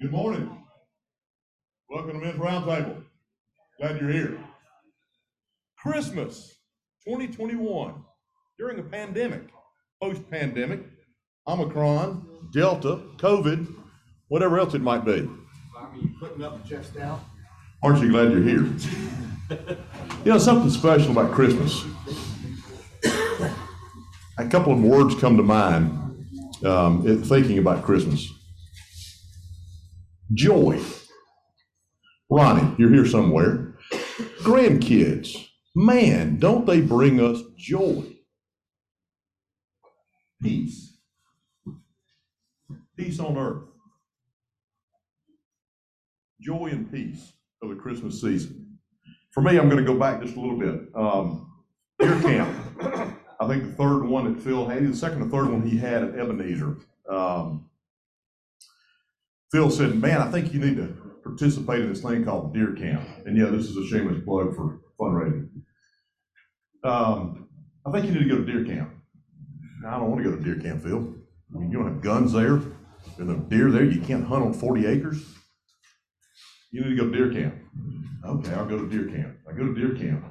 Good morning. Welcome to Men's Roundtable. Glad you're here. Christmas 2021 during a pandemic, post pandemic, Omicron, Delta, COVID, whatever else it might be. I mean, putting up the chest out. Aren't you glad you're here? You know, something special about Christmas. A couple of words come to mind um, thinking about Christmas joy. Ronnie, you're here somewhere. Grandkids, man, don't they bring us joy? Peace. Peace on earth. Joy and peace of the Christmas season. For me, I'm going to go back just a little bit. Um, Deer Camp. I think the third one that Phil had, the second or third one he had at Ebenezer. Um, Phil said, "Man, I think you need to participate in this thing called Deer Camp." And yeah, this is a shameless plug for fundraising. Um, I think you need to go to Deer Camp. I don't want to go to Deer Camp, Phil. I mean, you don't have guns there, and the deer there. You can't hunt on 40 acres. You need to go to Deer Camp. Okay, I'll go to Deer Camp. I go to Deer Camp,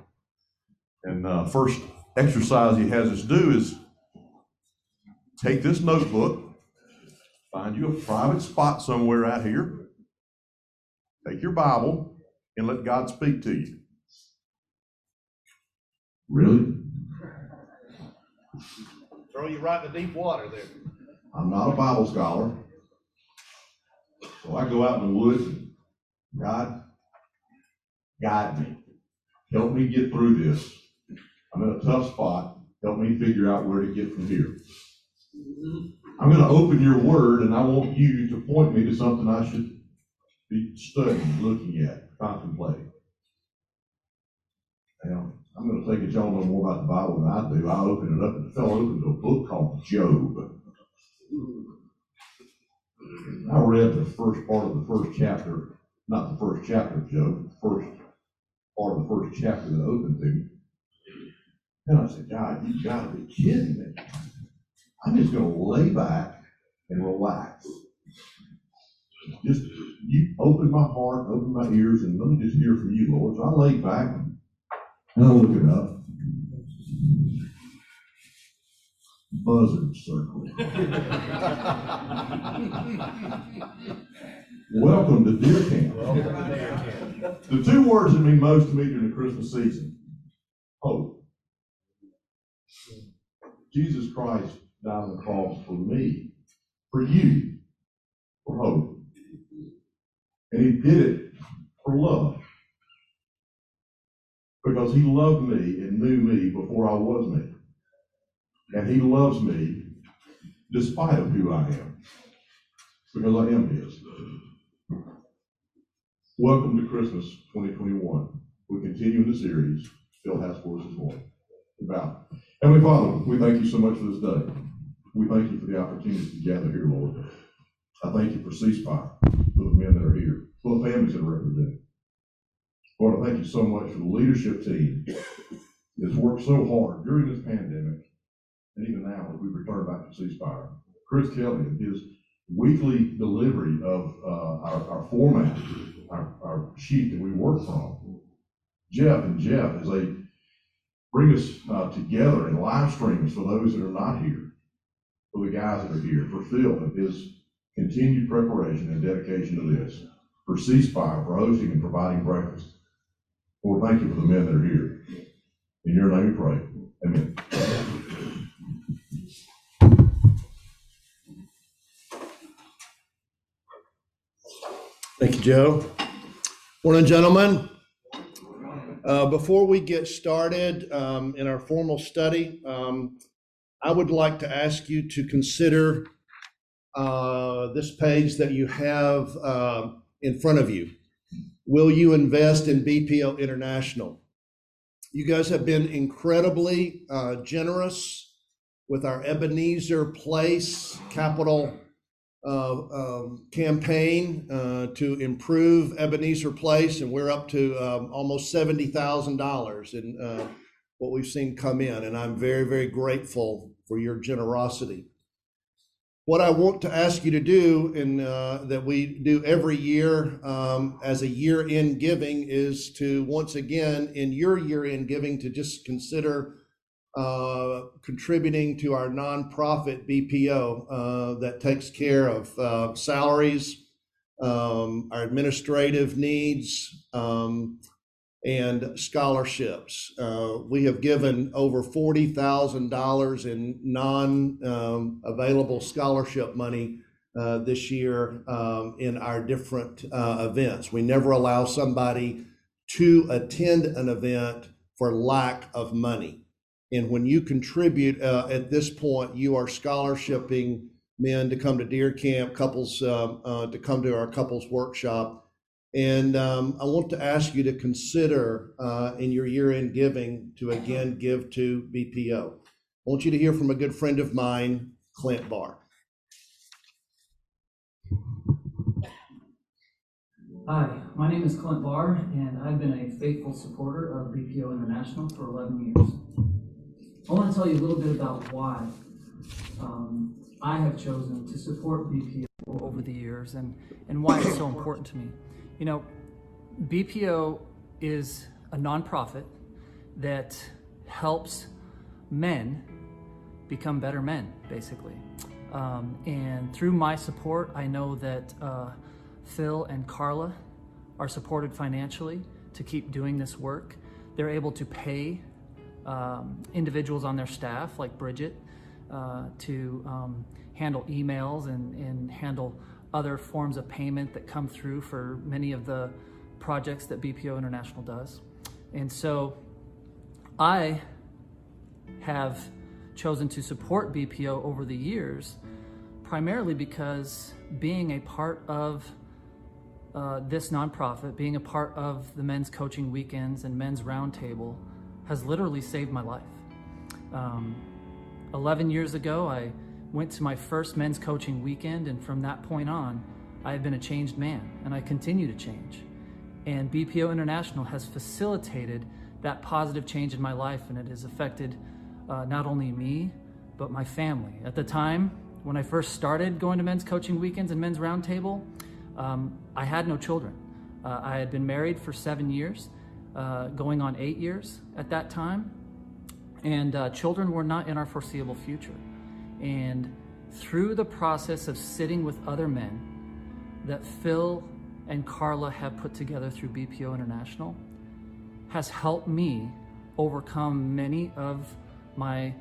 and uh, first exercise he has us do is take this notebook, find you a private spot somewhere out here, take your Bible, and let God speak to you. Really? Throw you right in the deep water there. I'm not a Bible scholar. So I go out in the woods and God, guide me. Help me get through this. I'm in a tough spot. Help me figure out where to get from here. I'm going to open your word and I want you to point me to something I should be studying, looking at, contemplating. Now, I'm going to think that y'all know more about the Bible than I do. I open it up and fell open to a book called Job. I read the first part of the first chapter, not the first chapter of Job, the first part of the first chapter that opened to me. And I said, God, you've gotta be kidding me. I'm just gonna lay back and relax. Just, you open my heart, open my ears, and let me just hear from you, Lord. So I lay back and I look it up. Buzzard circle. Welcome to Deer Camp. The two words that mean most to me during the Christmas season hope. Jesus Christ died on the cross for me, for you, for hope. And he did it for love. Because he loved me and knew me before I was me. And he loves me despite of who I am. Because I am his. Welcome to Christmas 2021. We continue in the series Phil has for us this morning about. Heavenly Father, we thank you so much for this day. We thank you for the opportunity to gather here, Lord. I thank you for ceasefire, for the men that are here, for the families that are represented. Lord, I thank you so much for the leadership team that's worked so hard during this pandemic, and even now as we return back to ceasefire. Chris Kelly and his weekly delivery of uh, our, our format, our, our sheet that we work from. Jeff and Jeff, as they bring us uh, together in live streams for those that are not here, for the guys that are here, for Phil and his continued preparation and dedication to this, for ceasefire, for hosting and providing breakfast. Lord, thank you for the men that are here. In your name we pray. Amen. Thank you, Joe. Morning, gentlemen. Uh, Before we get started um, in our formal study, um, I would like to ask you to consider uh, this page that you have uh, in front of you. Will you invest in BPO International? You guys have been incredibly uh, generous with our Ebenezer Place Capital uh, um, campaign uh, to improve Ebenezer Place, and we're up to um, almost seventy thousand dollars in uh, what we've seen come in, and I'm very, very grateful for your generosity. What I want to ask you to do, and uh, that we do every year um, as a year-end giving, is to once again in your year-end giving to just consider uh, contributing to our nonprofit BPO uh, that takes care of uh, salaries, um, our administrative needs, um, and scholarships. Uh, we have given over forty thousand dollars in non-available scholarship money uh, this year um, in our different uh, events. We never allow somebody to attend an event for lack of money. And when you contribute uh, at this point, you are scholarshiping men to come to deer camp, couples um, uh, to come to our couples workshop. And um, I want to ask you to consider uh, in your year end giving to again give to BPO. I want you to hear from a good friend of mine, Clint Barr. Hi, my name is Clint Barr, and I've been a faithful supporter of BPO International for 11 years. I want to tell you a little bit about why um, I have chosen to support BPO over the years and, and why it's so important to me. You know, BPO is a nonprofit that helps men become better men, basically. Um, and through my support, I know that uh, Phil and Carla are supported financially to keep doing this work. They're able to pay um, individuals on their staff, like Bridget, uh, to um, handle emails and, and handle other forms of payment that come through for many of the projects that BPO International does. And so I have chosen to support BPO over the years primarily because being a part of uh, this nonprofit, being a part of the men's coaching weekends and men's roundtable, has literally saved my life. Um, 11 years ago, I went to my first men's coaching weekend, and from that point on, I have been a changed man, and I continue to change. And BPO International has facilitated that positive change in my life, and it has affected uh, not only me, but my family. At the time, when I first started going to men's coaching weekends and men's roundtable, um, I had no children. Uh, I had been married for seven years, uh, going on eight years at that time, and uh, children were not in our foreseeable future. And through the process of sitting with other men that Phil and Carla have put together through BPO International, has helped me overcome many of my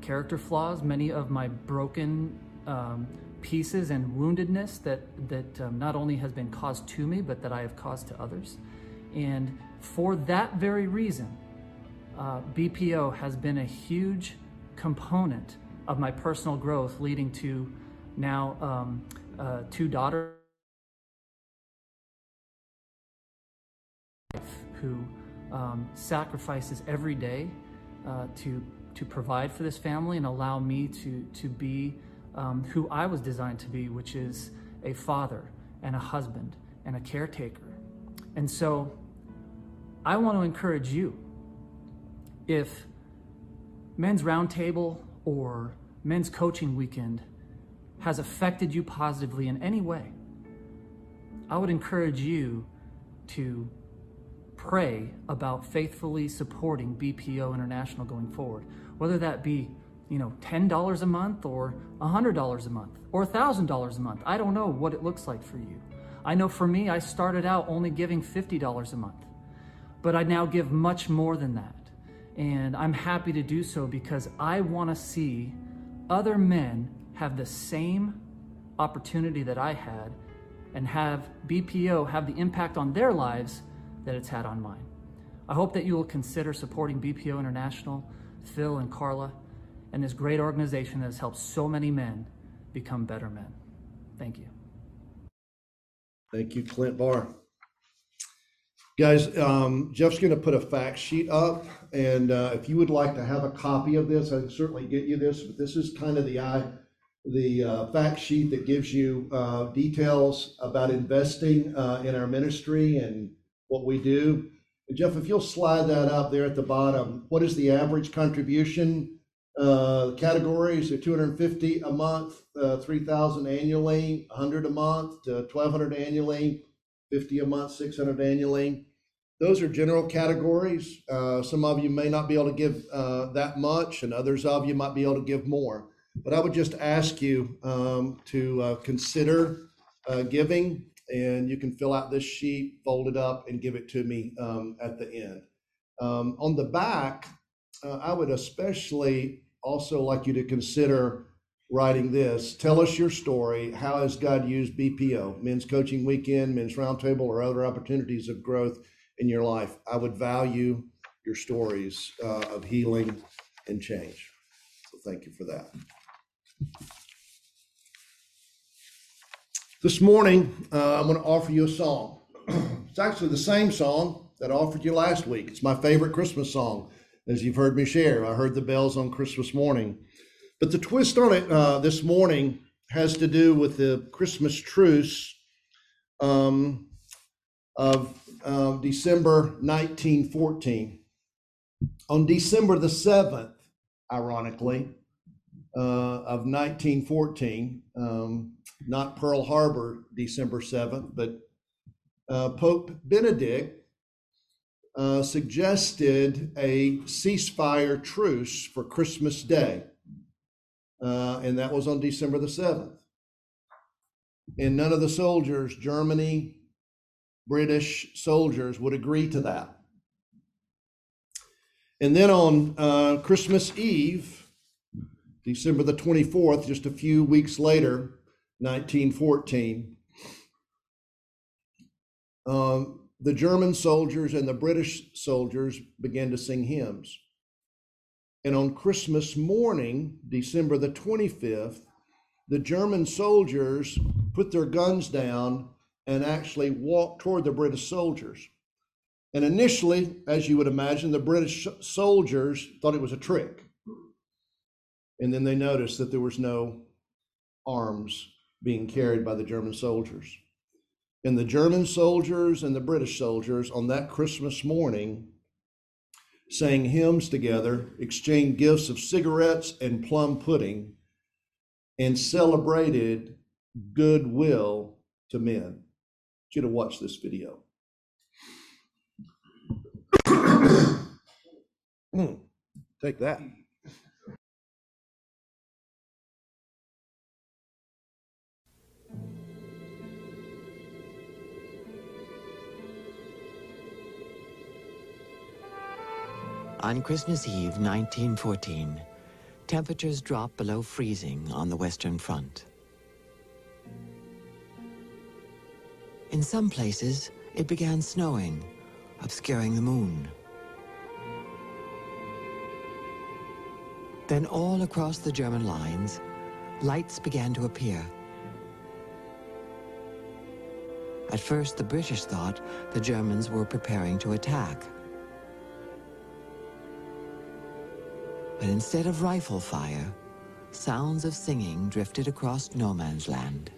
character flaws, many of my broken um, pieces and woundedness that that um, not only has been caused to me, but that I have caused to others. And for that very reason, uh, BPO has been a huge component of my personal growth, leading to now um, uh, two daughters who um, sacrifices every day uh, to to provide for this family and allow me to to be um, who I was designed to be, which is a father and a husband and a caretaker. And so, I want to encourage you. If men's roundtable or men's coaching weekend has affected you positively in any way, I would encourage you to pray about faithfully supporting BPO International going forward, whether that be you know $10 a month or $100 a month or $1,000 a month. I don't know what it looks like for you. I know for me, I started out only giving $50 a month, but I now give much more than that. And I'm happy to do so because I want to see other men have the same opportunity that I had and have BPO have the impact on their lives that it's had on mine. I hope that you will consider supporting BPO International, Phil and Carla, and this great organization that has helped so many men become better men. Thank you. Thank you, Clint Barr. Guys, um, Jeff's going to put a fact sheet up, and uh, if you would like to have a copy of this, I can certainly get you this. But this is kind of the the uh, fact sheet that gives you uh, details about investing uh, in our ministry and what we do. And Jeff, if you'll slide that up there at the bottom, what is the average contribution Uh, categories are 250 a month, uh, 3,000 annually, 100 a month, uh, 1,200 annually, 50 a month, 600 annually. Those are general categories. Uh, some of you may not be able to give uh, that much, and others of you might be able to give more. But I would just ask you um, to uh, consider uh, giving, and you can fill out this sheet, fold it up, and give it to me um, at the end. Um, on the back, uh, I would especially also like you to consider writing this. Tell us your story. How has God used BPO, Men's Coaching Weekend, Men's Roundtable, or other opportunities of growth in your life? I would value your stories uh, of healing and change. So thank you for that. This morning, uh, I'm going to offer you a song. it's actually the same song that I offered you last week. It's my favorite Christmas song, as you've heard me share. I heard the bells on Christmas morning. But the twist on it uh, this morning has to do with the Christmas truce um, of uh, December 1914. On December the 7th, ironically, uh, of 1914, um, not Pearl Harbor, December 7th, but uh, Pope Benedict uh, suggested a ceasefire truce for Christmas Day. Uh, and that was on December the 7th. And none of the soldiers, Germany, British soldiers, would agree to that. And then on uh, Christmas Eve, December the 24th, just a few weeks later, 1914, um, the German soldiers and the British soldiers began to sing hymns. And on Christmas morning, December the 25th, the German soldiers put their guns down and actually walked toward the British soldiers. And initially, as you would imagine, the British soldiers thought it was a trick. And then they noticed that there was no arms being carried by the German soldiers. And the German soldiers and the British soldiers on that Christmas morning sang hymns together, exchanged gifts of cigarettes and plum pudding, and celebrated goodwill to men. I you to watch this video. Hmm. Take that. On Christmas Eve 1914, temperatures dropped below freezing on the Western Front. In some places, it began snowing, obscuring the moon. Then all across the German lines, lights began to appear. At first, the British thought the Germans were preparing to attack. But instead of rifle fire, sounds of singing drifted across no man's land.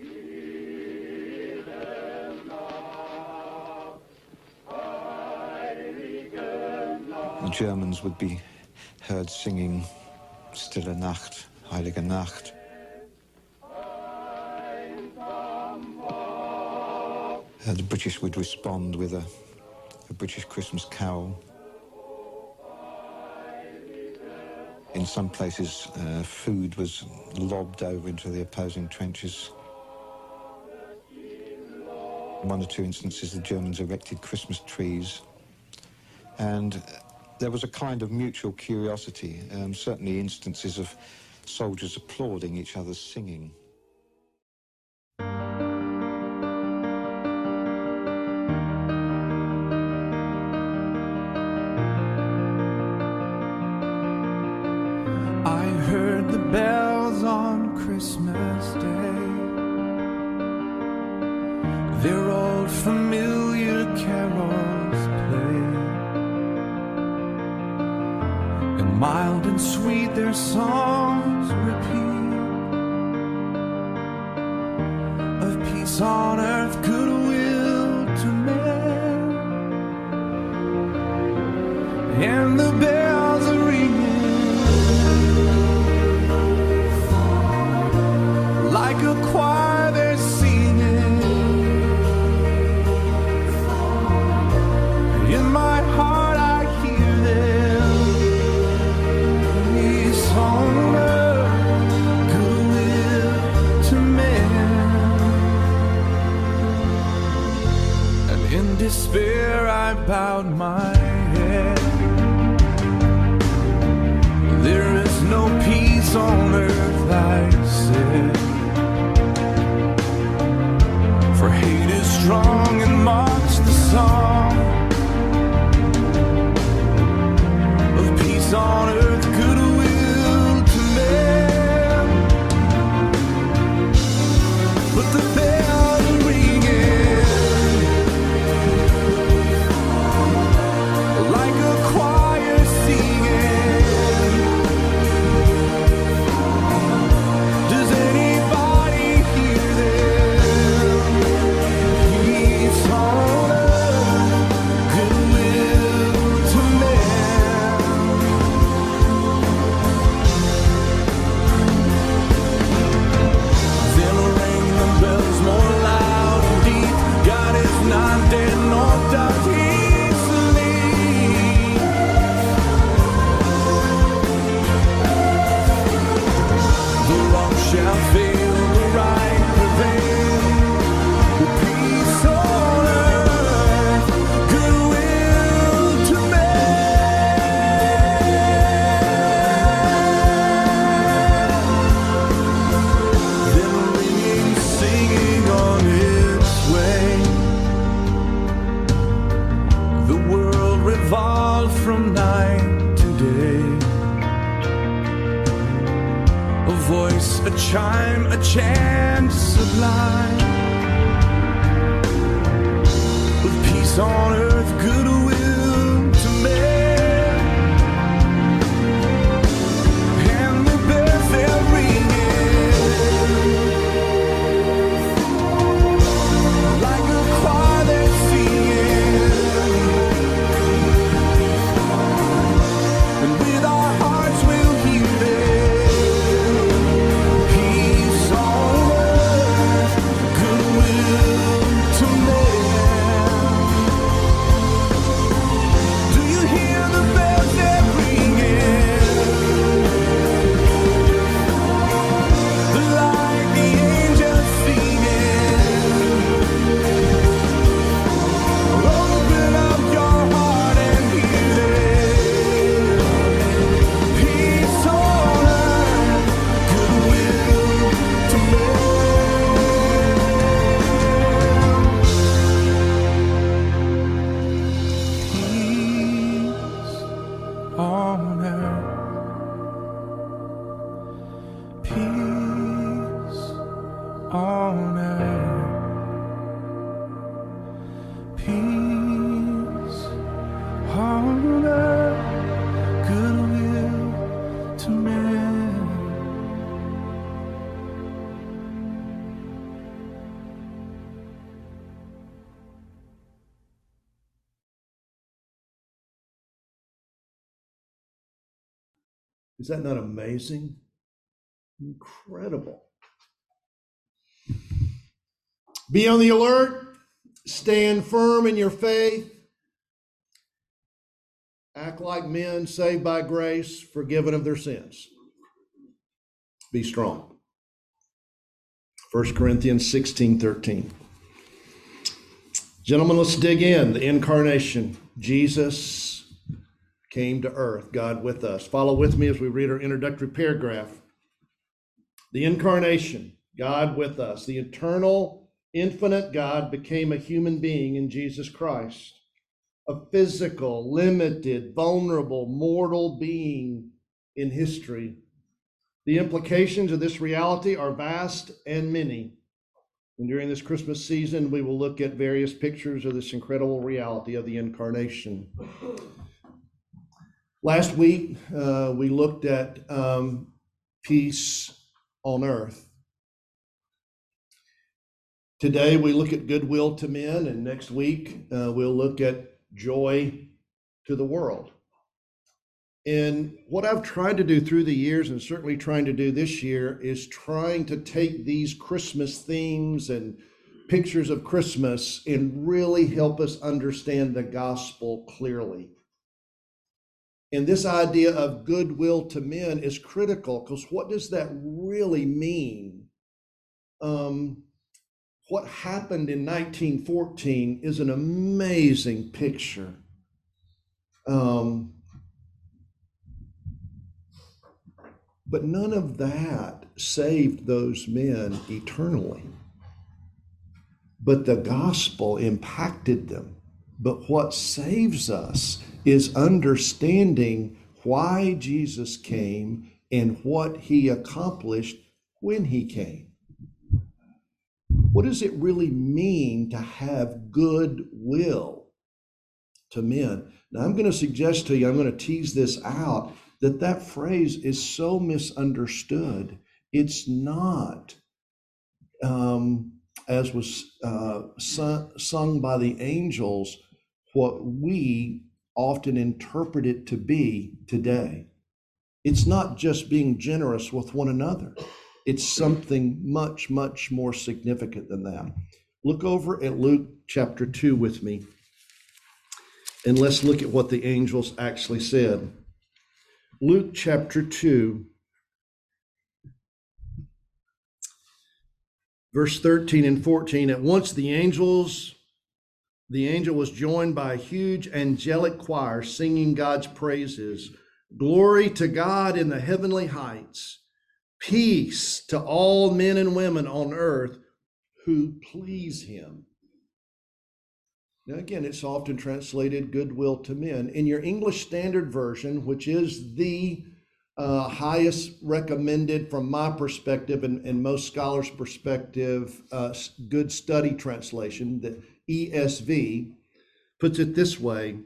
Germans would be heard singing Stille Nacht, Heilige Nacht. Uh, the British would respond with a, a British Christmas carol. In some places, uh, food was lobbed over into the opposing trenches. In one or two instances, the Germans erected Christmas trees. And there was a kind of mutual curiosity, um, certainly instances of soldiers applauding each other's singing. And the bells on earth. Peace on earth, goodwill to men. Is that not amazing? Incredible. Be on the alert, stand firm in your faith, act like men saved by grace, forgiven of their sins. Be strong. 1 Corinthians 16 13. Gentlemen, let's dig in. The incarnation. Jesus came to earth, God with us. Follow with me as we read our introductory paragraph. The incarnation, God with us. The eternal, infinite God became a human being in Jesus Christ, a physical, limited, vulnerable, mortal being in history. The implications of this reality are vast and many. And during this Christmas season, we will look at various pictures of this incredible reality of the incarnation. Last week, uh, we looked at um, peace on earth. Today, we look at goodwill to men, and next week, uh, we'll look at joy to the world. And what I've tried to do through the years, and certainly trying to do this year, is trying to take these Christmas themes and pictures of Christmas and really help us understand the gospel clearly. And this idea of goodwill to men is critical because what does that really mean? Um, what happened in 1914 is an amazing picture. Um, but none of that saved those men eternally. But the gospel impacted them. But what saves us is understanding why Jesus came and what he accomplished when he came. What does it really mean to have good will to men? Now, I'm going to suggest to you, I'm going to tease this out, that that phrase is so misunderstood. It's not, um, as was uh, sung, sung by the angels, what we often interpret it to be today. It's not just being generous with one another. It's something much, much more significant than that. Look over at Luke chapter 2 with me, and let's look at what the angels actually said. Luke chapter 2, verse 13 and 14. At once the angels, the angel was joined by a huge angelic choir singing God's praises. Glory to God in the heavenly heights peace to all men and women on earth who please him. Now, again, it's often translated goodwill to men. In your English Standard Version, which is the uh, highest recommended from my perspective and, and most scholars' perspective, uh, good study translation, the ESV, puts it this way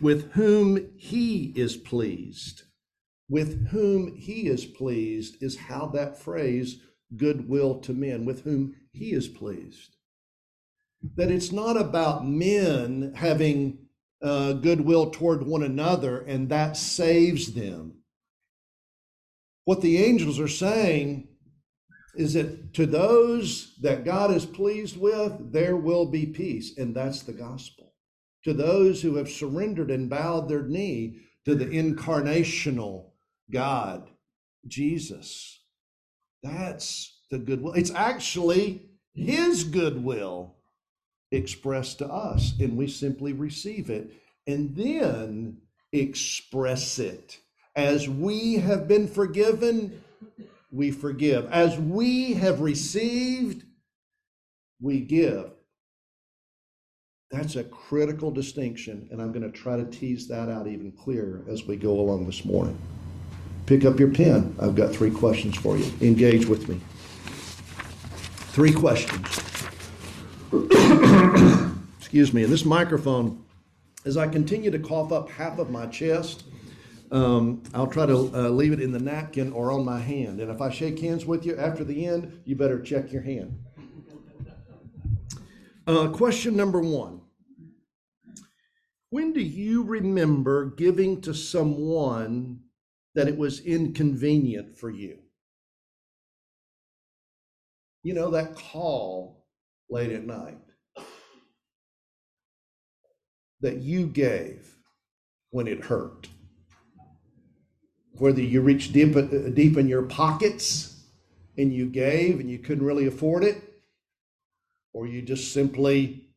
with whom he is pleased with whom he is pleased is how that phrase goodwill to men with whom he is pleased. That it's not about men having uh, goodwill toward one another and that saves them. What the angels are saying is that to those that god is pleased with there will be peace and that's the gospel. To those who have surrendered and bowed their knee to the incarnational God, Jesus. That's the goodwill. It's actually His goodwill expressed to us, and we simply receive it and then express it. As we have been forgiven, we forgive. As we have received, we give. That's a critical distinction, and I'm going to try to tease that out even clearer as we go along this morning. Pick up your pen. I've got three questions for you. Engage with me. Three questions. Excuse me. And this microphone, as I continue to cough up half of my chest, um, I'll try to uh, leave it in the napkin or on my hand. And if I shake hands with you after the end, you better check your hand. Uh, question number one When do you remember giving to someone that it was inconvenient for you. You know, that call late at night that you gave when it hurt. Whether you reached deep, uh, deep in your pockets and you gave and you couldn't really afford it, or you just simply,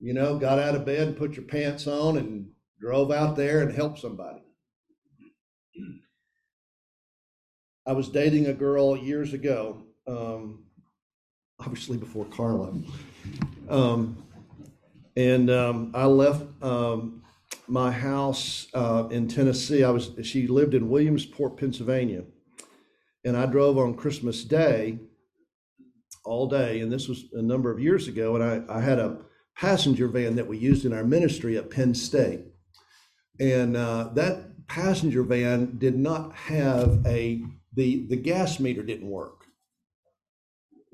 you know, got out of bed and put your pants on and drove out there and helped somebody. I was dating a girl years ago, um, obviously before Carla. Um, and um, I left um, my house uh, in Tennessee. I was she lived in Williamsport, Pennsylvania, and I drove on Christmas Day all day. And this was a number of years ago. And I, I had a passenger van that we used in our ministry at Penn State, and uh, that passenger van did not have a the the gas meter didn't work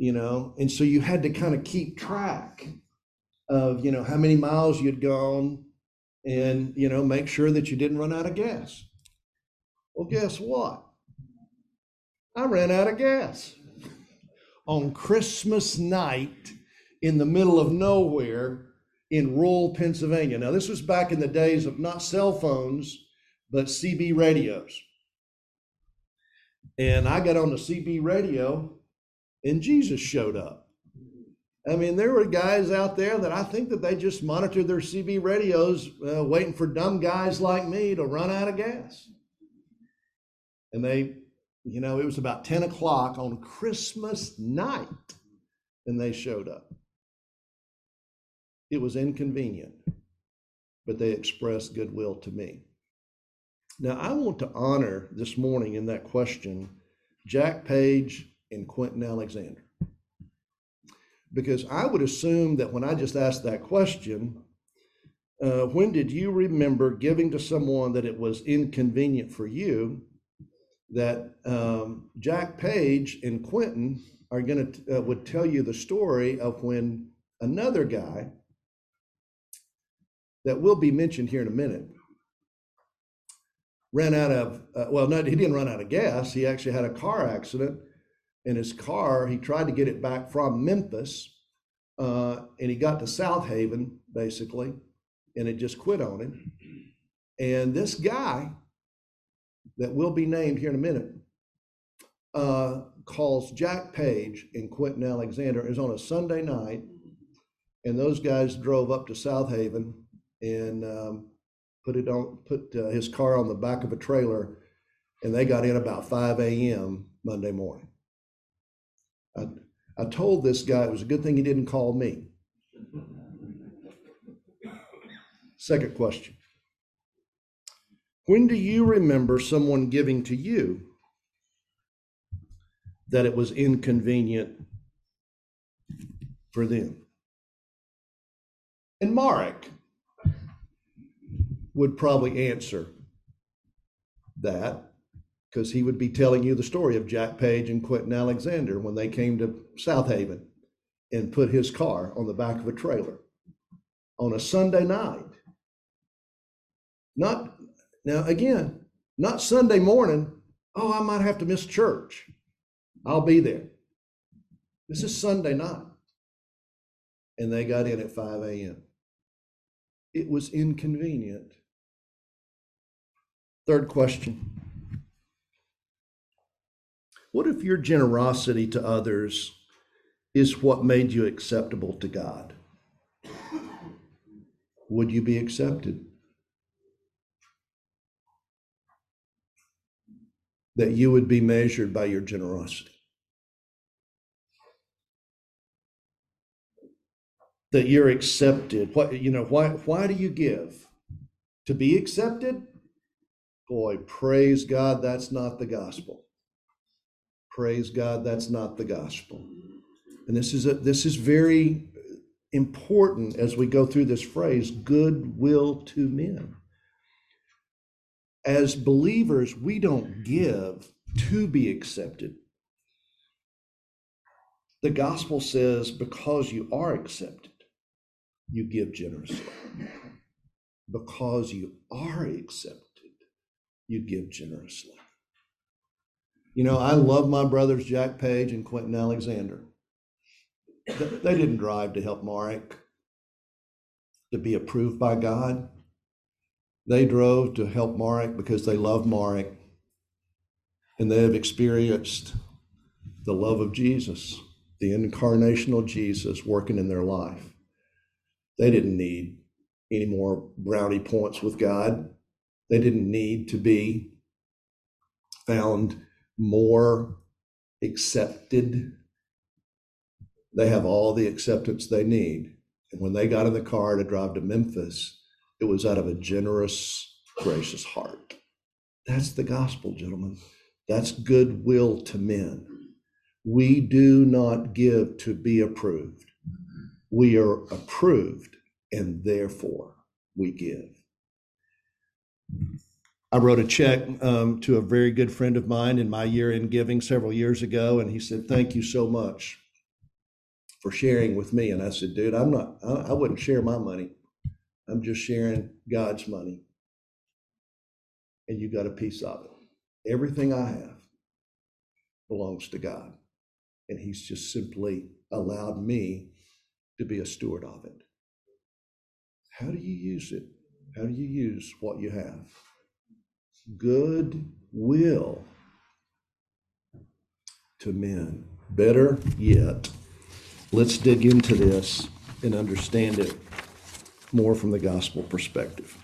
you know? And so you had to kind of keep track of you know how many miles you'd gone and you know make sure that you didn't run out of gas. Well guess what? I ran out of gas. On christmas night in the middle of nowhere in rural pennsylvania. Now this was back in the days of not cell phones but cb radios and I got on the CB radio and Jesus showed up. I mean, there were guys out there that I think that they just monitored their CB radios, uh, waiting for dumb guys like me to run out of gas. And they, you know, it was about 10 o'clock on Christmas night, and they showed up. It was inconvenient, but they expressed goodwill to me. Now, I want to honor this morning in that question Jack Page and Quentin Alexander. Because I would assume that when I just asked that question, uh, when did you remember giving to someone that it was inconvenient for you? That um, Jack Page and Quentin are going to uh, would tell you the story of when another guy that will be mentioned here in a minute ran out of uh, well no he didn't run out of gas. He actually had a car accident in his car. He tried to get it back from memphis uh, and he got to south haven basically and it just quit on him. And this guy that will be named here in a minute uh, calls jack page and quentin alexander. Is on a sunday night and those guys drove up to south haven and um, put it on, put uh, his car on the back of a trailer, and they got in about 5 a.m. Monday morning. I, I told this guy it was a good thing he didn't call me. Second question When do you remember someone giving to you that it was inconvenient for them? And Marek, would probably answer that because he would be telling you the story of Jack Page and Quentin Alexander when they came to South Haven and put his car on the back of a trailer on a Sunday night. Not now again, not Sunday morning. Oh, I might have to miss church. I'll be there. This is Sunday night. And they got in at 5 a.m. It was inconvenient Third question What if your generosity to others is what made you acceptable to God? Would you be accepted? That you would be measured by your generosity. That you're accepted. What you know, why why do you give? To be accepted? Boy, praise God, that's not the gospel. Praise God, that's not the gospel. And this is a, this is very important as we go through this phrase, goodwill to men. As believers, we don't give to be accepted. The gospel says, because you are accepted, you give generously. Because you are accepted you give generously. You know, I love my brothers, Jack Page and Quentin Alexander. They didn't drive to help Marek to be approved by God. They drove to help Marek because they love Marek and they have experienced the love of Jesus, the incarnational Jesus working in their life. They didn't need any more brownie points with God. They didn't need to be found more accepted. They have all the acceptance they need. And when they got in the car to drive to Memphis, it was out of a generous, gracious heart. That's the gospel, gentlemen. That's goodwill to men. We do not give to be approved. We are approved, and therefore we give. I wrote a check um, to a very good friend of mine in my year in giving several years ago, and he said, "Thank you so much for sharing with me." And I said, "Dude, I'm not. I, I wouldn't share my money. I'm just sharing God's money, and you got a piece of it. Everything I have belongs to God, and He's just simply allowed me to be a steward of it. How do you use it?" How do you use what you have? Good will to men. Better yet, let's dig into this and understand it more from the gospel perspective.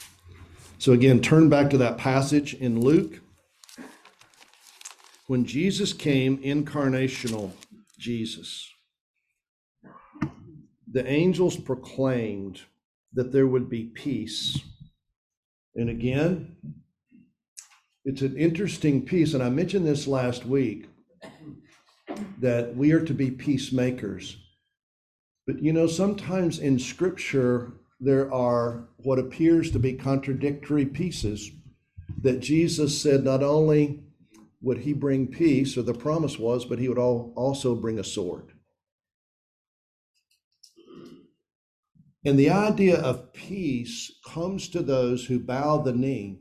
So, again, turn back to that passage in Luke. When Jesus came, incarnational Jesus, the angels proclaimed that there would be peace. And again, it's an interesting piece, and I mentioned this last week that we are to be peacemakers. But you know, sometimes in scripture, there are what appears to be contradictory pieces that Jesus said not only would he bring peace, or the promise was, but he would also bring a sword. And the idea of peace comes to those who bow the knee,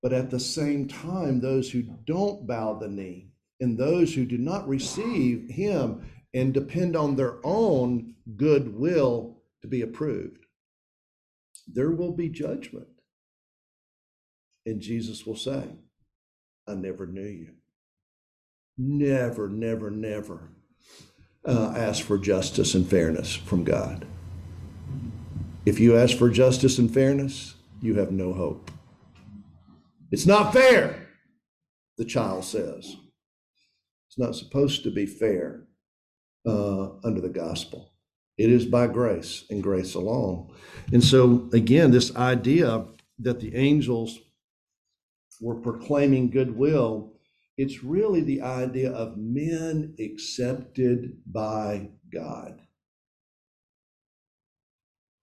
but at the same time, those who don't bow the knee and those who do not receive him and depend on their own goodwill to be approved, there will be judgment. And Jesus will say, I never knew you. Never, never, never uh, ask for justice and fairness from God. If you ask for justice and fairness, you have no hope. It's not fair, the child says. It's not supposed to be fair uh, under the gospel. It is by grace and grace alone. And so, again, this idea that the angels were proclaiming goodwill, it's really the idea of men accepted by God.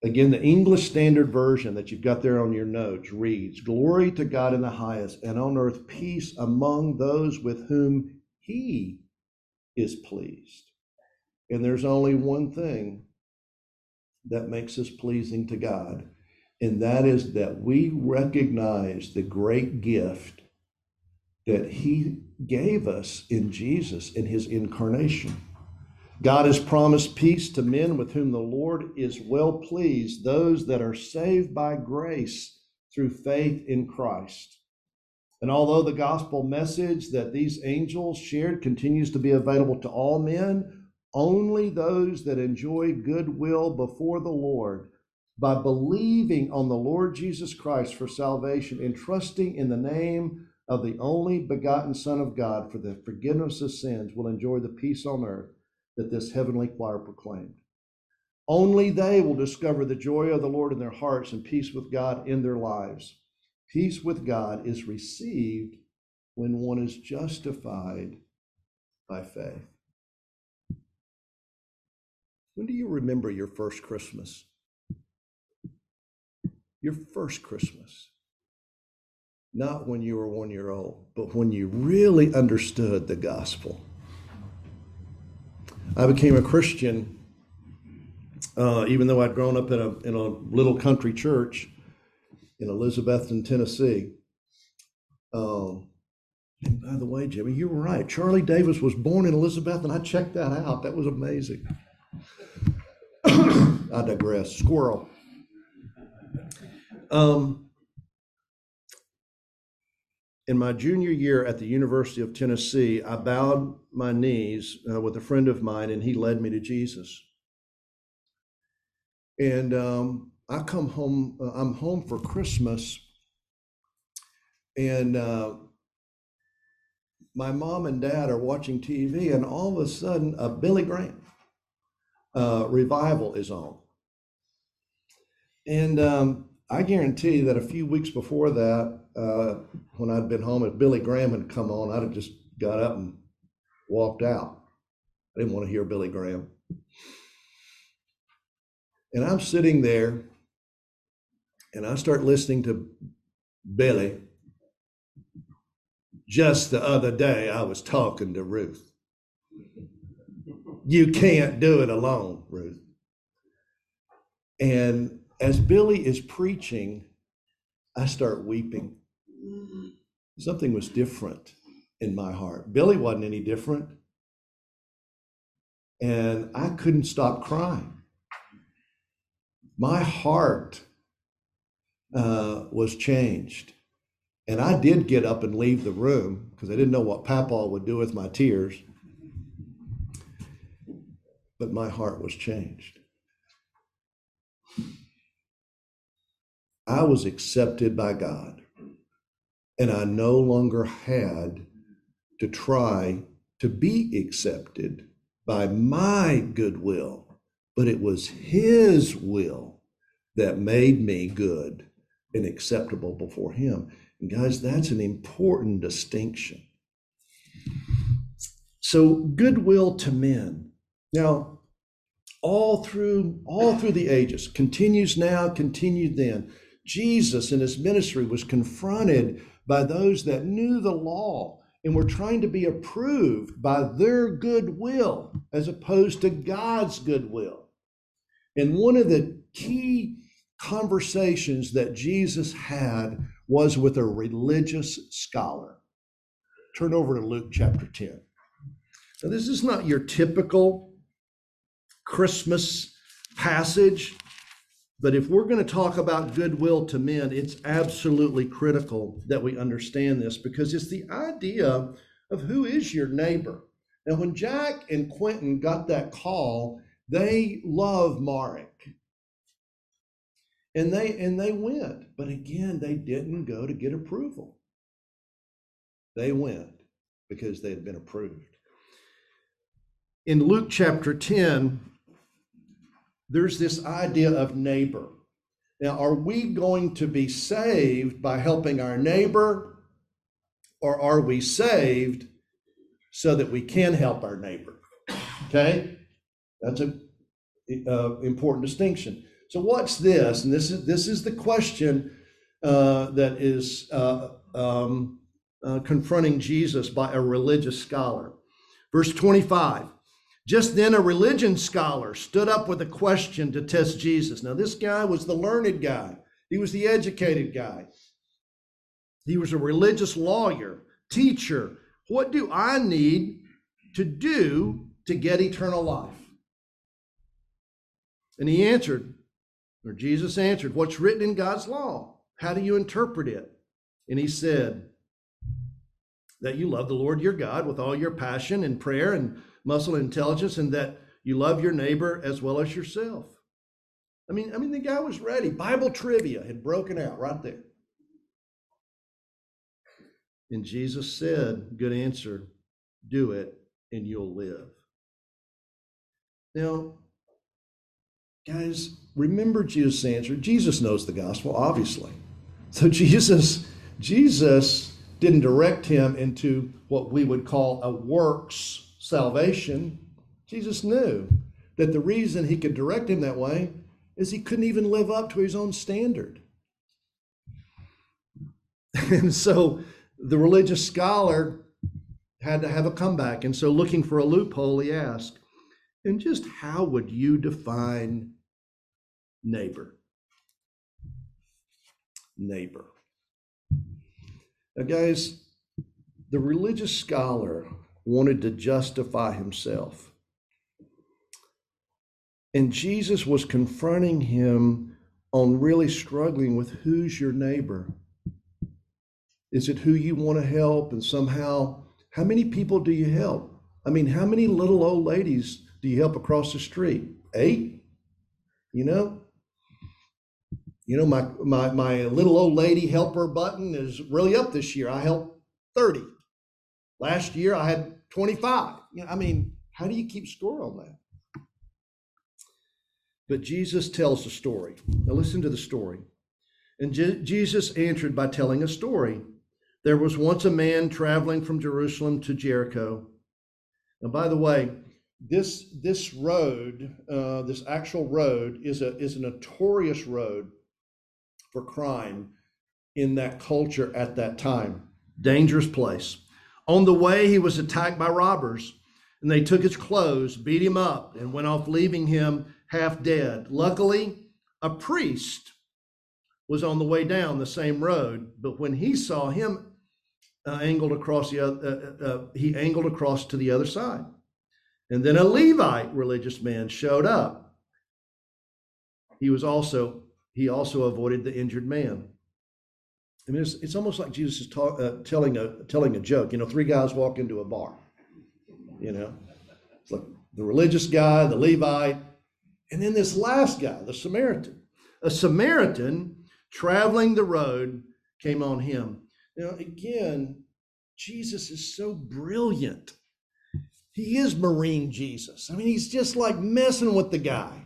Again, the English Standard Version that you've got there on your notes reads Glory to God in the highest, and on earth peace among those with whom He is pleased. And there's only one thing that makes us pleasing to God, and that is that we recognize the great gift that He gave us in Jesus in His incarnation. God has promised peace to men with whom the Lord is well pleased, those that are saved by grace through faith in Christ. And although the gospel message that these angels shared continues to be available to all men, only those that enjoy goodwill before the Lord by believing on the Lord Jesus Christ for salvation and trusting in the name of the only begotten Son of God for the forgiveness of sins will enjoy the peace on earth that this heavenly choir proclaimed. Only they will discover the joy of the Lord in their hearts and peace with God in their lives. Peace with God is received when one is justified by faith. When do you remember your first Christmas? Your first Christmas. Not when you were one year old, but when you really understood the gospel I became a Christian, uh, even though I'd grown up in a in a little country church in Elizabethton, Tennessee. Um, and by the way, Jimmy, you were right. Charlie Davis was born in Elizabeth, and I checked that out. That was amazing. I digress. Squirrel. Um, in my junior year at the University of Tennessee, I bowed my knees uh, with a friend of mine, and he led me to Jesus. And um, I come home. Uh, I'm home for Christmas, and uh, my mom and dad are watching TV, and all of a sudden, a Billy Graham uh, revival is on. And um, I guarantee that a few weeks before that, uh, when I'd been home, if Billy Graham had come on, I'd have just got up and walked out. I didn't want to hear Billy Graham. And I'm sitting there and I start listening to Billy. Just the other day, I was talking to Ruth. You can't do it alone, Ruth. And as Billy is preaching, I start weeping. Something was different in my heart. Billy wasn't any different. And I couldn't stop crying. My heart uh, was changed. And I did get up and leave the room because I didn't know what Papa would do with my tears. but my heart was changed. I was accepted by God, and I no longer had to try to be accepted by my goodwill, but it was His will that made me good and acceptable before Him. And guys, that's an important distinction. So, goodwill to men. Now, all through all through the ages, continues now, continued then. Jesus in his ministry was confronted by those that knew the law and were trying to be approved by their goodwill as opposed to God's goodwill. And one of the key conversations that Jesus had was with a religious scholar. Turn over to Luke chapter 10. Now, this is not your typical Christmas passage, but if we're going to talk about goodwill to men, it's absolutely critical that we understand this because it's the idea of who is your neighbor. Now, when Jack and Quentin got that call, they love Marek. And they and they went, but again, they didn't go to get approval. They went because they had been approved. In Luke chapter 10, there's this idea of neighbor. Now, are we going to be saved by helping our neighbor, or are we saved so that we can help our neighbor? Okay, that's a uh, important distinction. So, what's this? And this is this is the question uh, that is uh, um, uh, confronting Jesus by a religious scholar. Verse twenty-five. Just then, a religion scholar stood up with a question to test Jesus. Now, this guy was the learned guy, he was the educated guy, he was a religious lawyer, teacher. What do I need to do to get eternal life? And he answered, or Jesus answered, What's written in God's law? How do you interpret it? And he said, That you love the Lord your God with all your passion and prayer and muscle intelligence and that you love your neighbor as well as yourself. I mean, I mean, the guy was ready. Bible trivia had broken out right there. And Jesus said, Good answer, do it and you'll live. Now, guys, remember Jesus' answer. Jesus knows the gospel, obviously. So Jesus, Jesus didn't direct him into what we would call a works salvation, Jesus knew that the reason he could direct him that way is he couldn't even live up to his own standard. And so the religious scholar had to have a comeback. And so, looking for a loophole, he asked, and just how would you define neighbor? Neighbor. Now, guys, the religious scholar wanted to justify himself. And Jesus was confronting him on really struggling with who's your neighbor? Is it who you want to help? And somehow, how many people do you help? I mean, how many little old ladies do you help across the street? Eight? You know? You know, my, my, my little old lady helper button is really up this year. I helped 30. Last year I had 25. You know, I mean, how do you keep score on that? But Jesus tells the story. Now listen to the story. And Je- Jesus answered by telling a story. There was once a man traveling from Jerusalem to Jericho. Now, by the way, this this road, uh, this actual road, is a is a notorious road for crime in that culture at that time. Dangerous place. On the way, he was attacked by robbers, and they took his clothes, beat him up, and went off, leaving him half dead. Luckily, a priest was on the way down the same road, but when he saw him uh, angled across the other, uh, uh, he angled across to the other side. And then a Levite religious man showed up. He was also he also avoided the injured man. I mean, it's, it's almost like Jesus is uh, telling a telling a joke. You know, three guys walk into a bar. You know, It's like the religious guy, the Levite, and then this last guy, the Samaritan. A Samaritan traveling the road came on him. Now, again, Jesus is so brilliant. He is Marine Jesus. I mean, he's just like messing with the guy.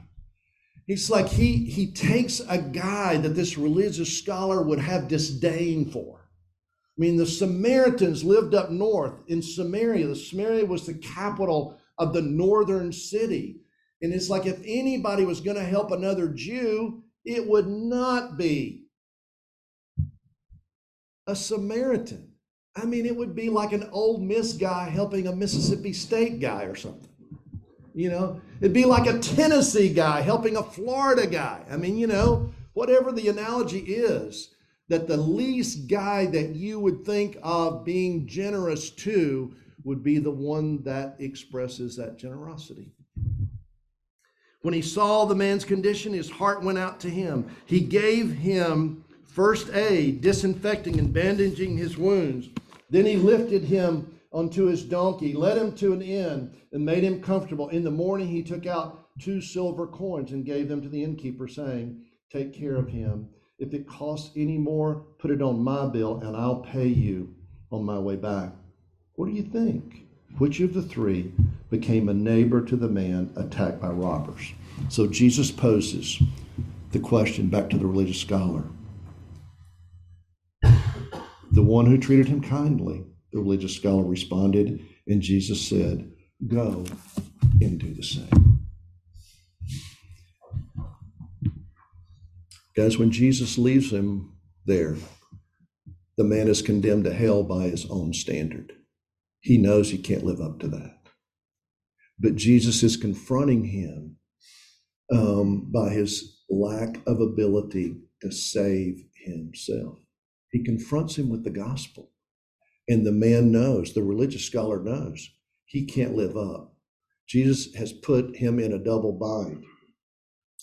It's like he he takes a guy that this religious scholar would have disdain for. I mean, the Samaritans lived up north in Samaria. The Samaria was the capital of the northern city. And it's like if anybody was going to help another Jew, it would not be a Samaritan. I mean, it would be like an Ole Miss guy helping a Mississippi State guy or something. You know, it'd be like a Tennessee guy helping a Florida guy. I mean, you know, whatever the analogy is, that the least guy that you would think of being generous to would be the one that expresses that generosity. When he saw the man's condition, his heart went out to him. He gave him first aid, disinfecting and bandaging his wounds. Then he lifted him onto his donkey, led him to an inn, and made him comfortable. In the morning, he took out two silver coins and gave them to the innkeeper, saying, Take care of him. If it costs any more, put it on my bill, and I'll pay you on my way back. What do you think? Which of the three became a neighbor to the man attacked by robbers? So Jesus poses the question back to the religious scholar. The one who treated him kindly, the religious scholar responded, and Jesus said, Go and do the same. Guys, when Jesus leaves him there, the man is condemned to hell by his own standard. He knows he can't live up to that. But Jesus is confronting him um, by his lack of ability to save himself. He confronts him with the gospel. And the man knows, the religious scholar knows, he can't live up. Jesus has put him in a double bind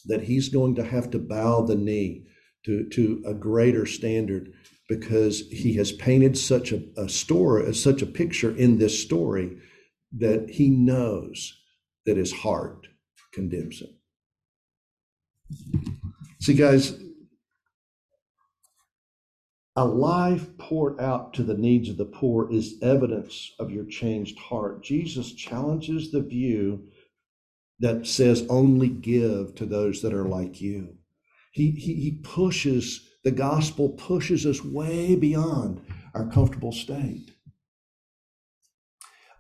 that he's going to have to bow the knee to, to a greater standard because he has painted such a, a story, such a picture in this story that he knows that his heart condemns him. See, guys, a life poured out to the needs of the poor is evidence of your changed heart. Jesus challenges the view that says only give to those that are like you. He, he, he pushes, the gospel pushes us way beyond our comfortable state.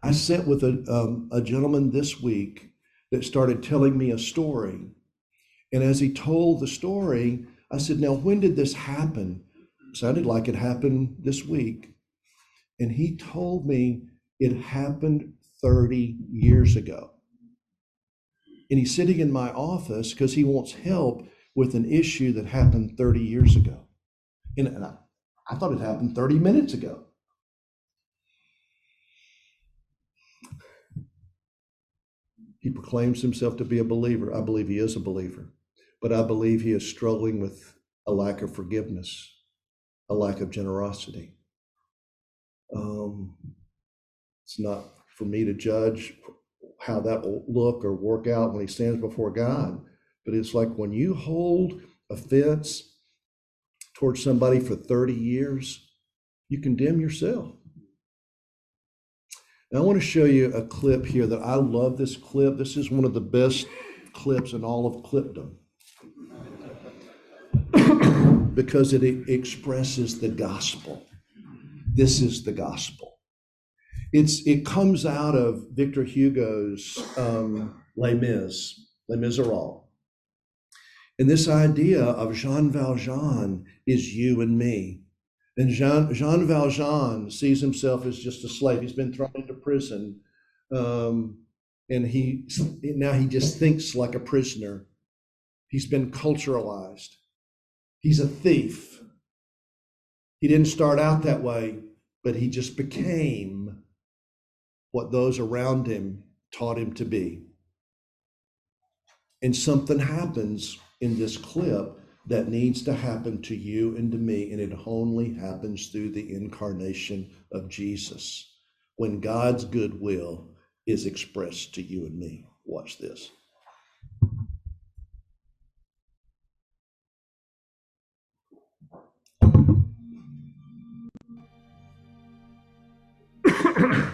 I sat with a, um, a gentleman this week that started telling me a story. And as he told the story, I said, Now, when did this happen? Sounded like it happened this week. And he told me it happened 30 years ago. And he's sitting in my office because he wants help with an issue that happened 30 years ago. And I, I thought it happened 30 minutes ago. He proclaims himself to be a believer. I believe he is a believer, but I believe he is struggling with a lack of forgiveness a lack of generosity. Um, it's not for me to judge how that will look or work out when he stands before God, but it's like when you hold offense towards somebody for 30 years, you condemn yourself. Now, I want to show you a clip here that I love this clip. This is one of the best clips in all of clipdom because it expresses the gospel. This is the gospel. It's it comes out of Victor Hugo's um, Les Mis, Les Miserables. And this idea of Jean Valjean is you and me. And Jean, Jean Valjean sees himself as just a slave. He's been thrown into prison. Um, and he now he just thinks like a prisoner. He's been culturalized. He's a thief. He didn't start out that way, but he just became what those around him taught him to be. And something happens in this clip that needs to happen to you and to me, and it only happens through the incarnation of Jesus. When God's goodwill is expressed to you and me. Watch this. Anybody there?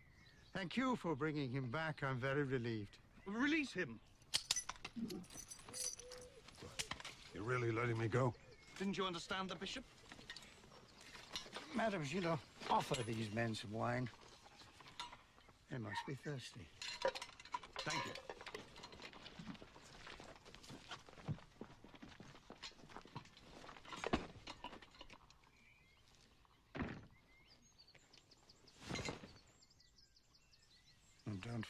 Thank you for bringing him back. I'm very relieved. Release him. You're really letting me go? Didn't you understand the bishop? Madame Gillot, offer these men some wine. They must be thirsty. Thank you. And don't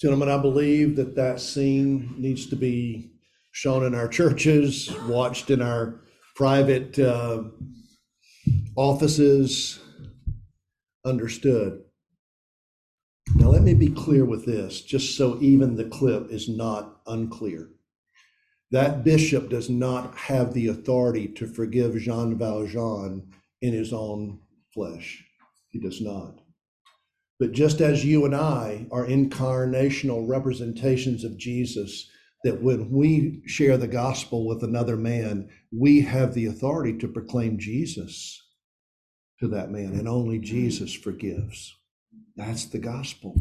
Gentlemen, I believe that that scene needs to be shown in our churches, watched in our private uh, offices, understood. Now, let me be clear with this, just so even the clip is not unclear. That bishop does not have the authority to forgive Jean Valjean in his own flesh. He does not. But just as you and I are incarnational representations of Jesus, that when we share the gospel with another man, we have the authority to proclaim Jesus to that man, and only Jesus forgives. That's the gospel.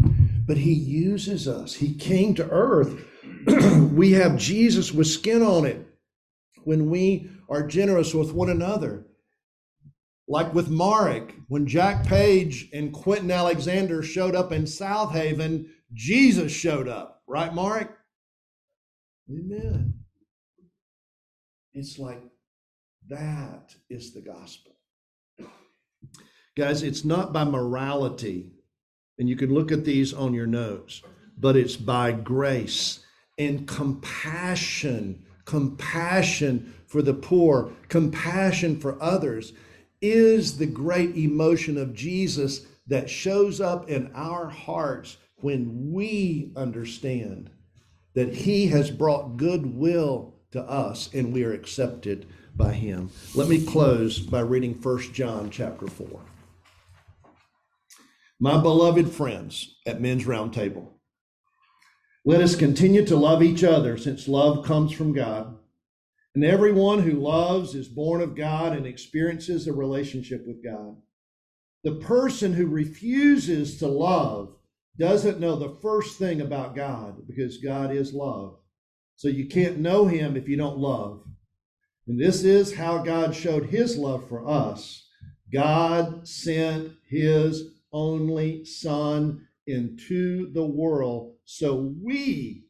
But he uses us. He came to earth. we have Jesus with skin on it. When we are generous with one another, like with Marek, when Jack Page and Quentin Alexander showed up in South Haven, Jesus showed up, right, Marek? Amen. It's like that is the gospel. Guys, it's not by morality And you can look at these on your notes, but it's by grace and compassion, compassion for the poor, compassion for others is the great emotion of Jesus that shows up in our hearts when we understand that he has brought goodwill to us and we are accepted by him. Let me close by reading 1 John chapter 4. My beloved friends at Men's Roundtable, let us continue to love each other since love comes from God. And everyone who loves is born of God and experiences a relationship with God. The person who refuses to love doesn't know the first thing about God because God is love. So you can't know him if you don't love. And this is how God showed his love for us. God sent his only Son into the world so we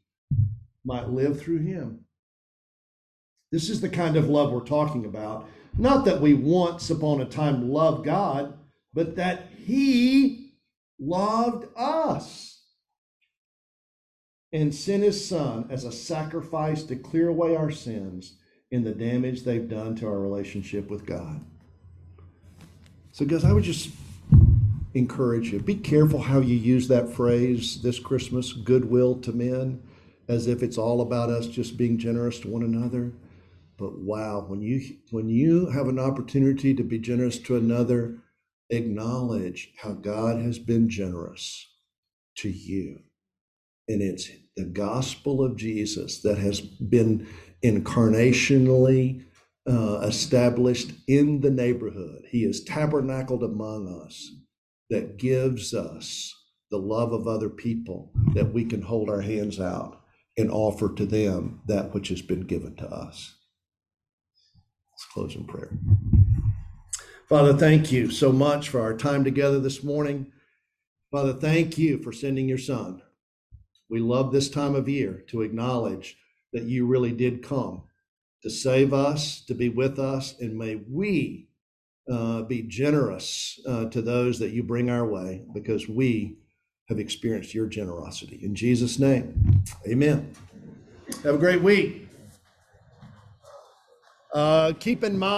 might live through him. This is the kind of love we're talking about. Not that we once upon a time loved God, but that he loved us and sent his son as a sacrifice to clear away our sins and the damage they've done to our relationship with God. So, guys, I would just encourage you be careful how you use that phrase this Christmas, goodwill to men, as if it's all about us just being generous to one another. But wow, when you when you have an opportunity to be generous to another, acknowledge how God has been generous to you. And it's the gospel of Jesus that has been incarnationally uh, established in the neighborhood. He is tabernacled among us that gives us the love of other people that we can hold our hands out and offer to them that which has been given to us. Close in prayer. Father, thank you so much for our time together this morning. Father, thank you for sending your son. We love this time of year to acknowledge that you really did come to save us, to be with us, and may we uh, be generous uh, to those that you bring our way because we have experienced your generosity. In Jesus' name, amen. Have a great week. Uh, keep in mind,